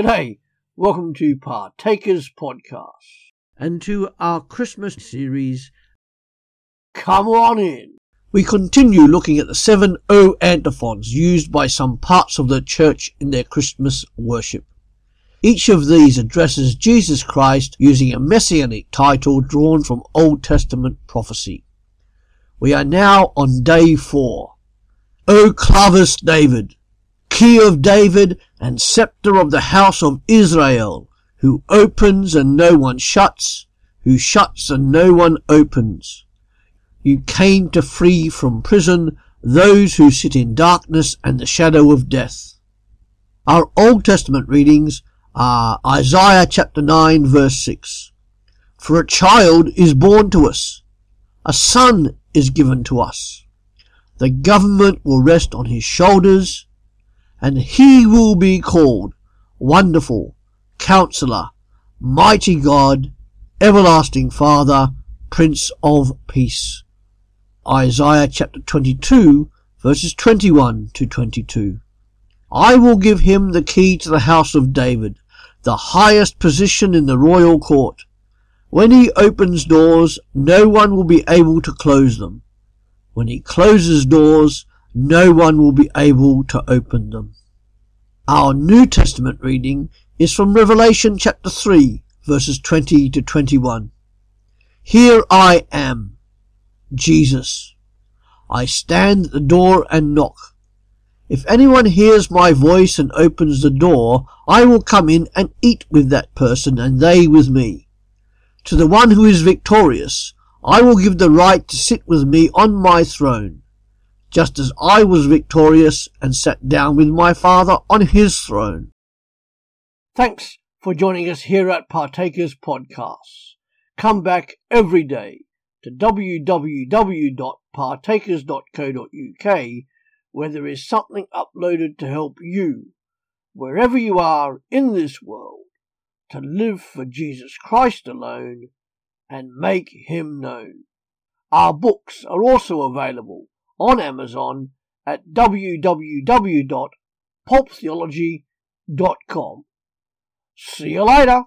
G'day, welcome to Partakers Podcast and to our Christmas series. Come on in. We continue looking at the seven O antiphons used by some parts of the church in their Christmas worship. Each of these addresses Jesus Christ using a messianic title drawn from Old Testament prophecy. We are now on day four. O Clavis David, key of David and scepter of the house of Israel, who opens and no one shuts, who shuts and no one opens. You came to free from prison those who sit in darkness and the shadow of death. Our Old Testament readings are Isaiah chapter 9 verse 6. For a child is born to us, a son is given to us. The government will rest on his shoulders, and he will be called Wonderful, Counselor, Mighty God, Everlasting Father, Prince of Peace. Isaiah chapter 22 verses 21 to 22. I will give him the key to the house of David, the highest position in the royal court. When he opens doors, no one will be able to close them. When he closes doors, no one will be able to open them. Our New Testament reading is from Revelation chapter 3, verses 20 to 21. Here I am, Jesus. I stand at the door and knock. If anyone hears my voice and opens the door, I will come in and eat with that person and they with me. To the one who is victorious, I will give the right to sit with me on my throne, just as I was victorious and sat down with my Father on his throne. Thanks for joining us here at Partakers Podcasts. Come back every day to www.partakers.co.uk where there is something uploaded to help you, wherever you are in this world, to live for Jesus Christ alone and make him known. Our books are also available on Amazon at www.pulptheology.com. See you later.